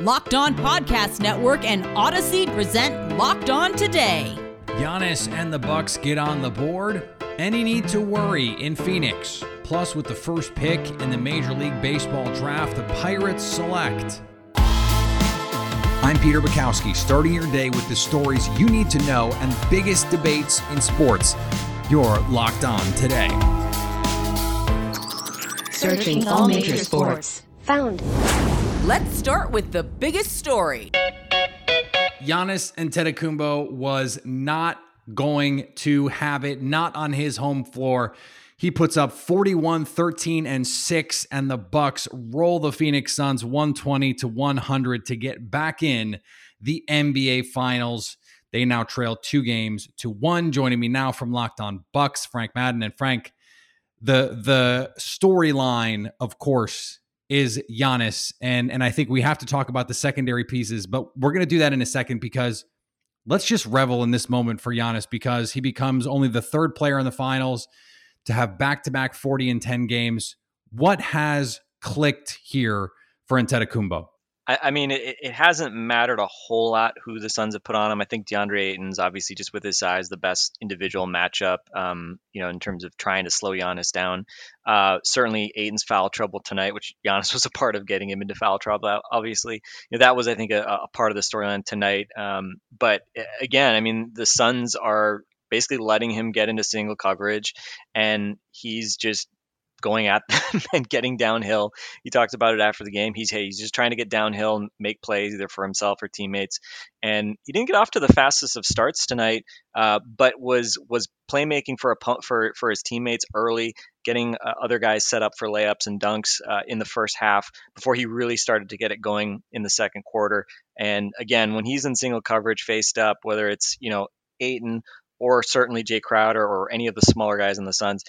Locked On Podcast Network and Audacy present Locked On Today. Giannis and the Bucks get on the board. Any need to worry in Phoenix. Plus, with the first pick in the Major League Baseball draft, the Pirates select. I'm Peter Bukowski, starting your day with the stories you need to know and biggest debates in sports. You're locked on today. Searching all major sports. Found. Let's start with the biggest story. Giannis Antetokounmpo was not going to have it, not on his home floor. He puts up 41, 13, and 6, and the Bucks roll the Phoenix Suns 120 to 100 to get back in the NBA Finals. They now trail two games to one. Joining me now from Locked On Bucks, Frank Madden. And Frank, the the storyline, of course, is Giannis, and and I think we have to talk about the secondary pieces, but we're going to do that in a second because let's just revel in this moment for Giannis because he becomes only the third player in the finals to have back to back 40 and 10 games. What has clicked here for Antetokounmpo? I, I mean, it, it, hasn't mattered a whole lot who the Suns have put on him. I think DeAndre Ayton's obviously just with his size the best individual matchup. Um, you know, in terms of trying to slow Giannis down. Uh, certainly, Ayton's foul trouble tonight, which Giannis was a part of getting him into foul trouble. Obviously, you know, that was I think a, a part of the storyline tonight. Um, but again, I mean, the Suns are basically letting him get into single coverage, and he's just going at them and getting downhill. He talked about it after the game. He's hey, he's just trying to get downhill and make plays either for himself or teammates. And he didn't get off to the fastest of starts tonight, uh, but was was playmaking for a for for his teammates early, getting uh, other guys set up for layups and dunks uh, in the first half before he really started to get it going in the second quarter. And again, when he's in single coverage, faced up, whether it's you know Ayton or certainly Jae Crowder or any of the smaller guys in the Suns,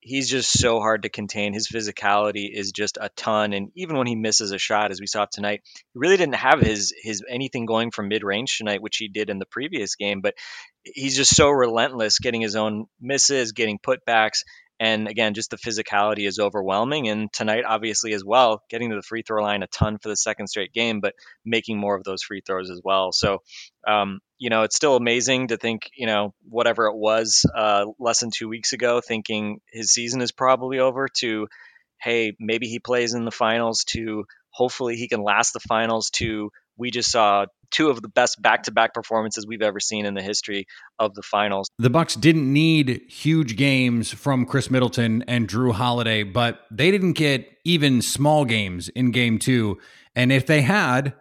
he's just so hard to contain. His physicality is just a ton, and even when he misses a shot, as we saw tonight, he really didn't have his his anything going from mid range tonight, which he did in the previous game. But he's just so relentless, getting his own misses, getting putbacks, and again, just the physicality is overwhelming. And tonight, obviously, as well, getting to the free throw line a ton for the second straight game, but making more of those free throws as well. So, um, you know, it's still amazing to think, you know, whatever it was uh, less than two weeks ago, thinking his season is probably over, to, hey, maybe he plays in the finals, to hopefully he can last the finals, to we just saw two of the best back-to-back performances we've ever seen in the history of the finals. The Bucks didn't need huge games from Khris Middleton and Jrue Holiday, but they didn't get even small games in game 2. And if they had,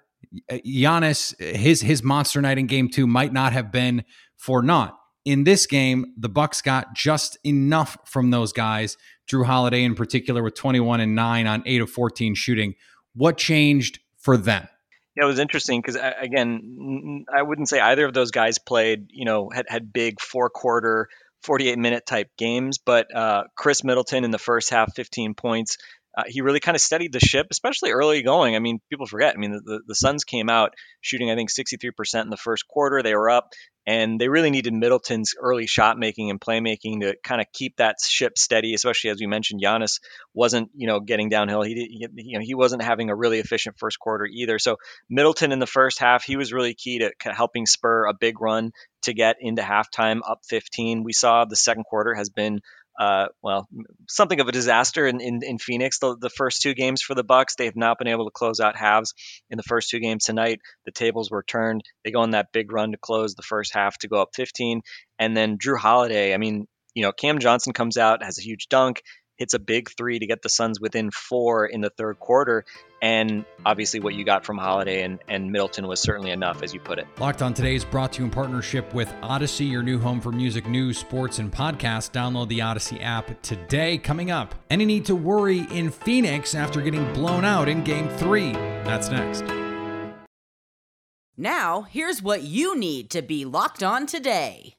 uh, Giannis his his monster night in game 2 might not have been for naught. In this game, the Bucks got just enough from those guys, Jrue Holiday in particular with 21 and 9 on 8 of 14 shooting. What changed for them? Yeah, it was interesting because again, I wouldn't say either of those guys played, you know, had had big four quarter, 48 minute type games, but uh, Khris Middleton in the first half, 15 points uh, he really kind of steadied the ship, especially early going. I mean, people forget. I mean, the, the, the Suns came out shooting, I think, 63% in the first quarter. They were up, and they really needed Middleton's early shot making and playmaking to kind of keep that ship steady. Especially as we mentioned, Giannis wasn't, you know, getting downhill. He, he you know, he wasn't having a really efficient first quarter either. So Middleton in the first half, he was really key to helping spur a big run to get into halftime up 15. We saw the second quarter has been uh, well, something of a disaster in, in, in Phoenix. The, the, first two games for the Bucks, they have not been able to close out halves in the first two games tonight. The tables were turned. They go on that big run to close the first half to go up 15, and then Jrue Holiday. I mean, you know, Cam Johnson comes out has a huge dunk hits a big three to get the Suns within four in the third quarter. And obviously, what you got from Holiday and, and Middleton was certainly enough, as you put it. Locked on today is brought to you in partnership with Audacy, your new home for music, news, sports, and podcasts. Download the Audacy app today. Coming up, any need to worry in Phoenix after getting blown out in game three? That's next. Now, here's what you need to be locked on today.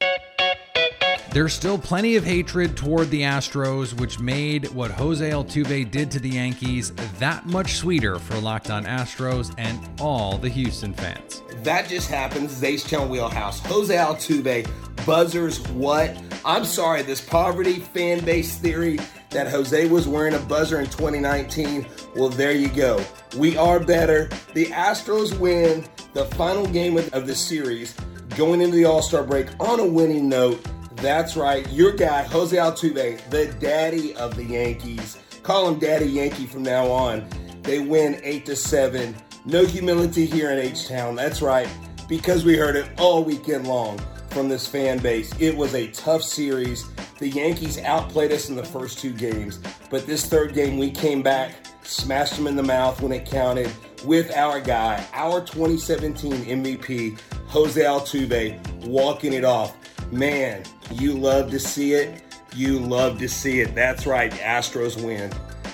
There's still plenty of hatred toward the Astros, which made what Jose Altuve did to the Yankees that much sweeter for Locked On Astros and all the Houston fans. That just happens. Zace Town Wheelhouse. Jose Altuve, buzzers, what? I'm sorry, this poverty fan base theory that Jose was wearing a buzzer in 2019. Well, there you go. We are better. The Astros win the final game of the series going into the All Star break on a winning note. That's right, your guy, Jose Altuve, the daddy of the Yankees. Call him Daddy Yankee from now on. They win 8 to 7. No humility here in H Town. That's right, because we heard it all weekend long from this fan base. It was a tough series. The Yankees outplayed us in the first two games, but this third game we came back, smashed them in the mouth when it counted with our guy, our 2017 MVP, Jose Altuve, walking it off. Man, you love to see it. You love to see it. That's right. The Astros win.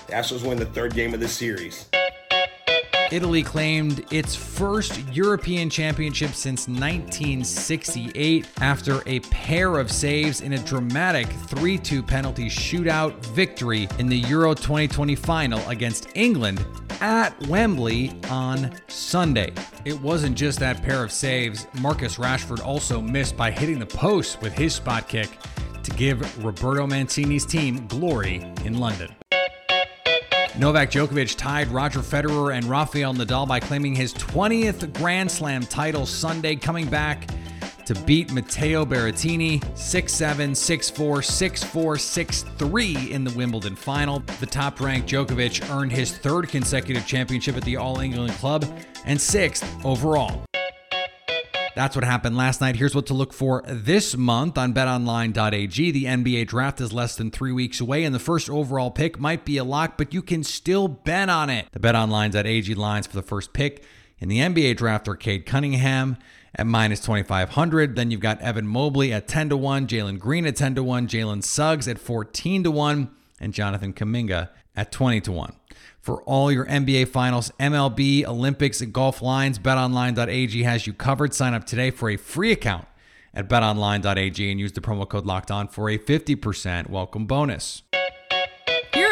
The Astros win the third game of the series. Italy claimed its first European championship since 1968 after a pair of saves in a dramatic 3 2 penalty shootout victory in the Euro 2020 final against England at Wembley on Sunday. It wasn't just that pair of saves, Marcus Rashford also missed by hitting the post with his spot kick to give Roberto Mancini's team glory in London. Novak Djokovic tied Roger Federer and Rafael Nadal by claiming his 20th Grand Slam title Sunday, coming back to beat Matteo Berrettini 6-7, 6-4, 6-4, 6-3 in the Wimbledon final. The top-ranked Djokovic earned his third consecutive championship at the All England Club and sixth overall. That's what happened last night. Here's what to look for this month on betonline.ag. The NBA draft is less than three weeks away, and the first overall pick might be a lock, but you can still bet on it. The betonline.ag lines for the first pick in the NBA draft are Cade Cunningham at minus 2,500. Then you've got Evan Mobley at 10 to 1, Jalen Green at 10 to 1, Jalen Suggs at 14 to 1, and Jonathan Kuminga at 20 to 1 for all your NBA Finals, MLB, Olympics, and golf lines. BetOnline.ag has you covered. Sign up today for a free account at BetOnline.ag and use the promo code Locked On for a 50% welcome bonus.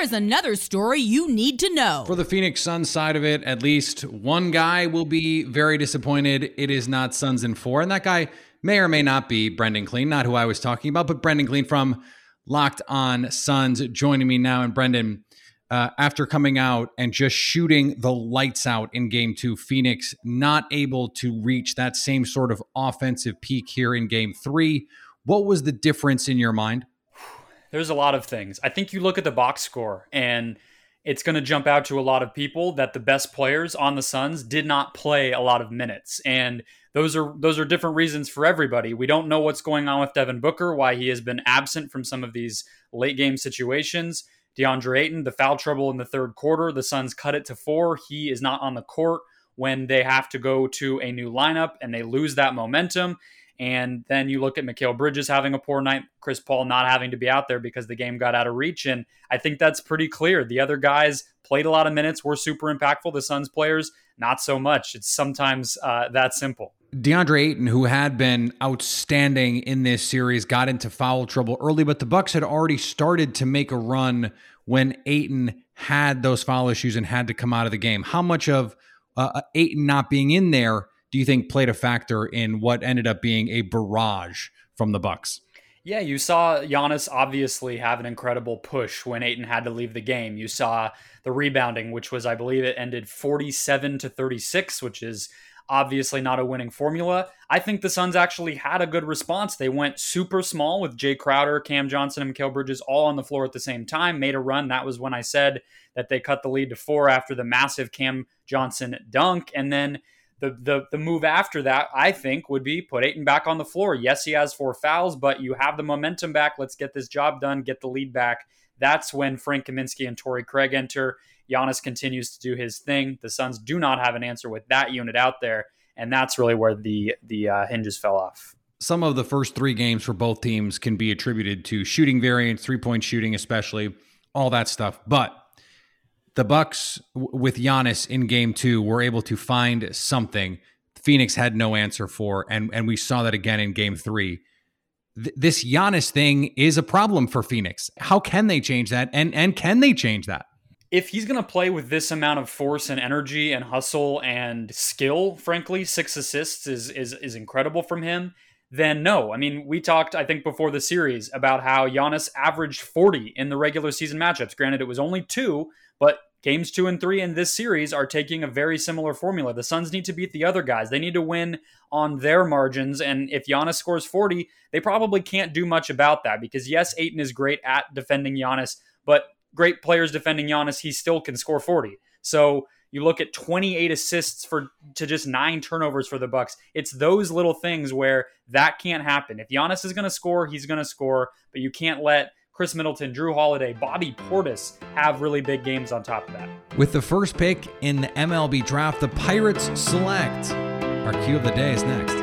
Is another story you need to know. For the Phoenix Suns side of it, at least one guy will be very disappointed. It is not Suns in four, and that guy may or may not be Brendan Clean, not who I was talking about, but Brendan Clean from Locked On Suns joining me now. And Brendan, uh, after coming out and just shooting the lights out in game two. Phoenix not able to reach that same sort of offensive peak here in game three. What was the difference in your mind? There's a lot of things. I think you look at the box score and it's going to jump out to a lot of people that the best players on the Suns did not play a lot of minutes. And those are those are different reasons for everybody. We don't know what's going on with Devin Booker, why he has been absent from some of these late game situations. DeAndre Ayton, the foul trouble in the third quarter. The Suns cut it to four. He is not on the court when they have to go to a new lineup and they lose that momentum. And then you look at Mikal Bridges having a poor night, Chris Paul not having to be out there because the game got out of reach. And I think that's pretty clear. The other guys played a lot of minutes, were super impactful. The Suns players, not so much. It's sometimes uh, that simple. DeAndre Ayton, who had been outstanding in this series, got into foul trouble early, but the Bucks had already started to make a run when Ayton had those foul issues and had to come out of the game. How much of uh, uh, Ayton not being in there do you think played a factor in what ended up being a barrage from the Bucks? Yeah, you saw Giannis obviously have an incredible push when Ayton had to leave the game. You saw the rebounding, which was, I believe, it ended 47 to 36, which is obviously not a winning formula. I think the Suns actually had a good response. They went super small with Jae Crowder, Cam Johnson, and Mikal Bridges all on the floor at the same time, made a run. That was when I said that they cut the lead to four after the massive Cam Johnson dunk. And then the, the, the move after that, I think, would be put Ayton back on the floor. Yes, he has four fouls, but you have the momentum back. Let's get this job done, get the lead back. That's when Frank Kaminsky and Torrey Craig enter. Giannis continues to do his thing. The Suns do not have an answer with that unit out there, and that's really where the the uh, hinges fell off. Some of the first three games for both teams can be attributed to shooting variance, three point shooting, especially all that stuff. But the Bucks with Giannis in Game Two were able to find something Phoenix had no answer for, and and we saw that again in Game Three. Th- this Giannis thing is a problem for Phoenix. How can they change that? And and can they change that? if he's going to play with this amount of force and energy and hustle and skill, frankly, six assists is is is incredible from him. then no. I mean, we talked, I think, before the series about how Giannis averaged 40 in the regular season matchups. Granted, it was only two, but games two and three in this series are taking a very similar formula. The Suns need to beat the other guys. They need to win on their margins. And if Giannis scores 40, they probably can't do much about that because, yes, Ayton is great at defending Giannis, but great players defending Giannis, he still can score 40. So you look at 28 assists for to just nine turnovers for the Bucks. It's those little things where that can't happen. If Giannis is going to score, he's going to score, but you can't let Khris Middleton, Jrue Holiday, Bobby Portis have really big games on top of that. With the first pick in the MLB draft, the Pirates select. Our cue of the day is next.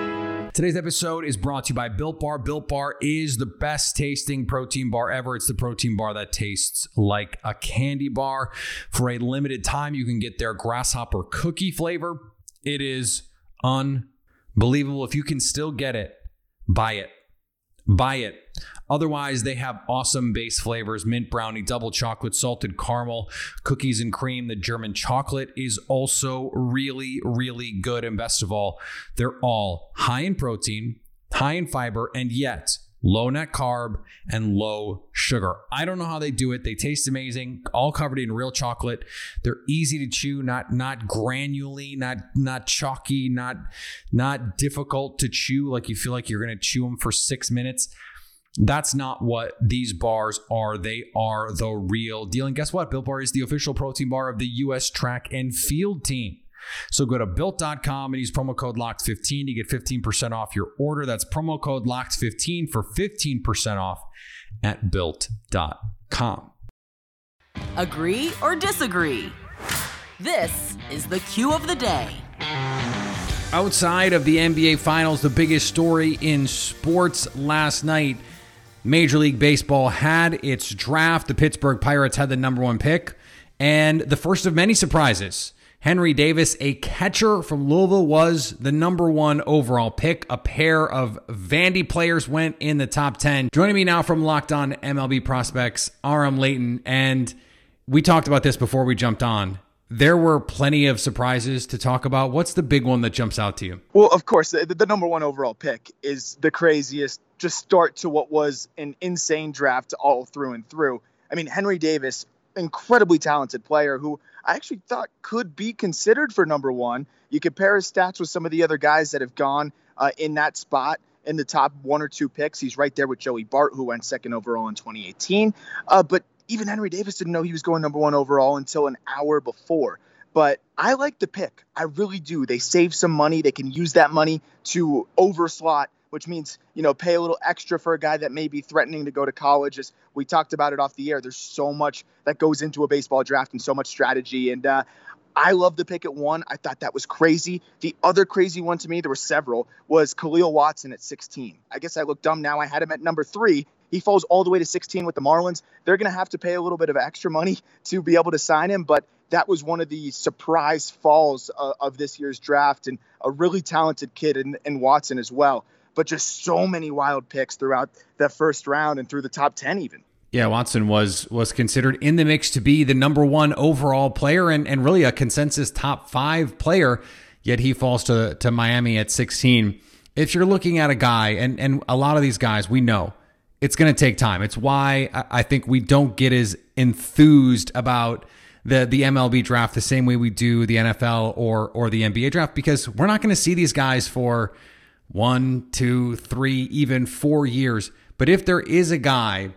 Today's episode is brought to you by Built Bar. Built Bar is the best tasting protein bar ever. It's the protein bar that tastes like a candy bar. For a limited time, you can get their grasshopper cookie flavor. It is unbelievable. If you can still get it, buy it. Buy it. Otherwise, they have awesome base flavors mint brownie, double chocolate, salted caramel, cookies and cream. The German chocolate is also really, really good. And best of all, they're all high in protein, high in fiber, and yet low net carb and low sugar. I don't know how they do it. They taste amazing, all covered in real chocolate. They're easy to chew, not not granularly, not not chalky, not not difficult to chew like you feel like you're going to chew them for 6 minutes. That's not what these bars are. They are the real deal. And guess what? Built Bar is the official protein bar of the U.S. track and field team. So go to built.com and use promo code LOCKED15 to get 15% off your order. That's promo code LOCKED15 for 15% off at built.com. Agree or disagree? This is the cue of the day. Outside of the NBA Finals, the biggest story in sports last night Major League Baseball had its draft. The Pittsburgh Pirates had the number one pick, and the first of many surprises. Henry Davis, a catcher from Louisville, was the number one overall pick. A pair of Vandy players went in the top 10. Joining me now from Locked On MLB Prospects, Aram Leighton. And we talked about this before we jumped on. There were plenty of surprises to talk about. What's the big one that jumps out to you? Well, of course, the, the number one overall pick is the craziest just start to what was an insane draft all through and through. I mean, Henry Davis, incredibly talented player who I actually thought could be considered for number one. You compare his stats with some of the other guys that have gone uh, in that spot in the top one or two picks. He's right there with Joey Bart, who went second overall in 2018. Uh, but even Henry Davis didn't know he was going number one overall until an hour before. But I like the pick. I really do. They save some money. They can use that money to overslot which means you know pay a little extra for a guy that may be threatening to go to college. As we talked about it off the air, there's so much that goes into a baseball draft and so much strategy. And uh, I love the pick at one. I thought that was crazy. The other crazy one to me, there were several, was Khalil Watson at 16. I guess I look dumb now. I had him at number three. He falls all the way to 16 with the Marlins. They're going to have to pay a little bit of extra money to be able to sign him, but that was one of the surprise falls uh, of this year's draft and a really talented kid in, in Watson as well but just so many wild picks throughout the first round and through the top 10 even. Yeah, Watson was was considered in the mix to be the number one overall player and, and really a consensus top five player, yet he falls to, to Miami at 16. If you're looking at a guy, and, and a lot of these guys we know, it's going to take time. It's why I think we don't get as enthused about the the MLB draft the same way we do the NFL or or the NBA draft because we're not going to see these guys for one, two, three, even four years. But if there is a guy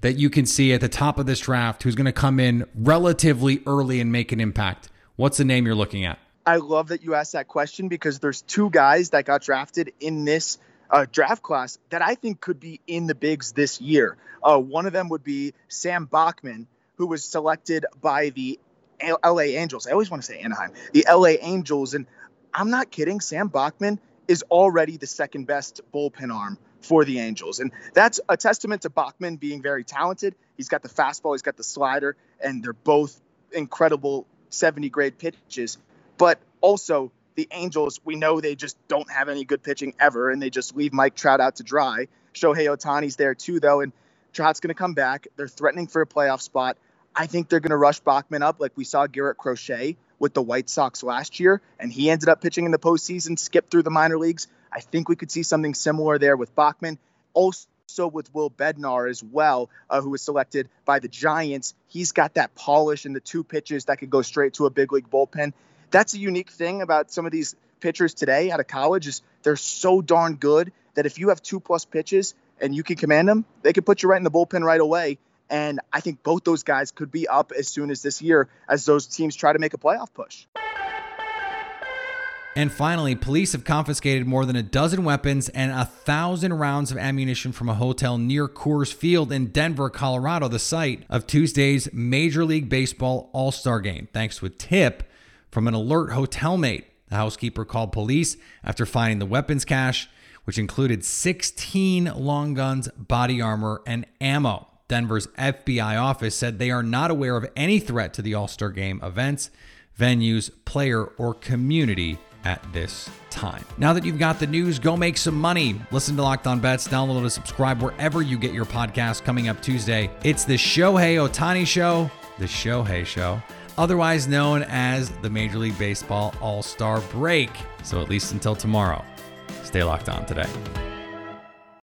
that you can see at the top of this draft who's going to come in relatively early and make an impact, what's the name you're looking at? I love that you asked that question because there's two guys that got drafted in this uh, draft class that I think could be in the bigs this year. Uh, one of them would be Sam Bachman, who was selected by the LA Angels. I always want to say Anaheim, the LA Angels. And I'm not kidding. Sam Bachman is already the second best bullpen arm for the Angels. And that's a testament to Bachman being very talented. He's got the fastball, he's got the slider, and they're both incredible 70 grade pitches. But also, the Angels, we know they just don't have any good pitching ever, and they just leave Mike Trout out to dry. Shohei Ohtani's there too, though, and Trout's going to come back. They're threatening for a playoff spot. I think they're going to rush Bachman up like we saw Garrett Crochet with the White Sox last year, and he ended up pitching in the postseason, skipped through the minor leagues. I think we could see something similar there with Bachman. Also, with Will Bednar as well, uh, who was selected by the Giants. He's got that polish and the two pitches that could go straight to a big league bullpen. That's a unique thing about some of these pitchers today out of college is they're so darn good that if you have two plus pitches and you can command them, they can put you right in the bullpen right away. And I think both those guys could be up as soon as this year as those teams try to make a playoff push. And finally, police have confiscated more than a dozen weapons and a thousand rounds of ammunition from a hotel near Coors Field in Denver, Colorado, the site of Tuesday's Major League Baseball All Star game, thanks to a tip from an alert hotel mate. The housekeeper called police after finding the weapons cache, which included 16 long guns, body armor, and ammo. Denver's FBI office said they are not aware of any threat to the All Star game events, venues, player, or community at this time. Now that you've got the news, go make some money. Listen to Locked On Bets, download and subscribe wherever you get your podcast. Coming up Tuesday, it's the Shohei Ohtani Show, the Shohei Show, otherwise known as the Major League Baseball All Star Break. So at least until tomorrow, stay locked on today.